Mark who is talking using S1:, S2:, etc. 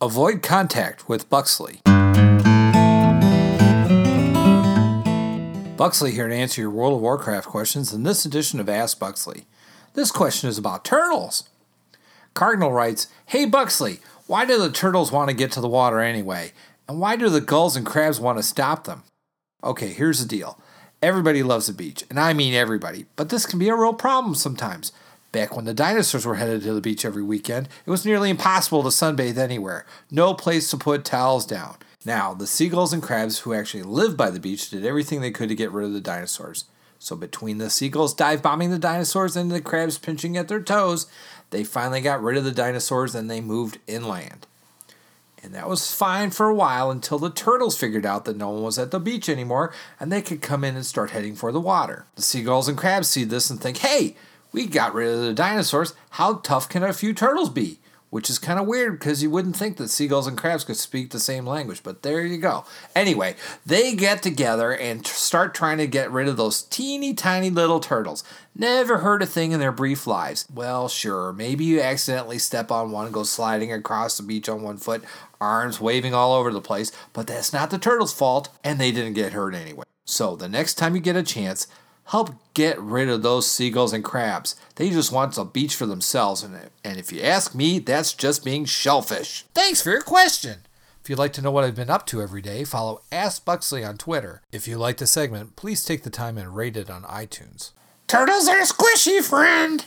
S1: Avoid contact with Buxley. Buxley here to answer your World of Warcraft questions in this edition of Ask Buxley. This question is about turtles. Cardinal writes Hey Buxley, why do the turtles want to get to the water anyway? And why do the gulls and crabs want to stop them? Okay, here's the deal. Everybody loves the beach, and I mean everybody, but this can be a real problem sometimes. Back when the dinosaurs were headed to the beach every weekend, it was nearly impossible to sunbathe anywhere. No place to put towels down. Now, the seagulls and crabs who actually lived by the beach did everything they could to get rid of the dinosaurs. So, between the seagulls dive bombing the dinosaurs and the crabs pinching at their toes, they finally got rid of the dinosaurs and they moved inland. And that was fine for a while until the turtles figured out that no one was at the beach anymore and they could come in and start heading for the water. The seagulls and crabs see this and think, hey, we got rid of the dinosaurs. How tough can a few turtles be? Which is kind of weird because you wouldn't think that seagulls and crabs could speak the same language, but there you go. Anyway, they get together and t- start trying to get rid of those teeny tiny little turtles. Never heard a thing in their brief lives. Well, sure, maybe you accidentally step on one and go sliding across the beach on one foot, arms waving all over the place, but that's not the turtle's fault, and they didn't get hurt anyway. So the next time you get a chance, help get rid of those seagulls and crabs. They just want a beach for themselves, and, and if you ask me, that's just being shellfish. Thanks for your question. If you'd like to know what I've been up to every day, follow Ask Buxley on Twitter. If you like the segment, please take the time and rate it on iTunes.
S2: Turtles are squishy, friend.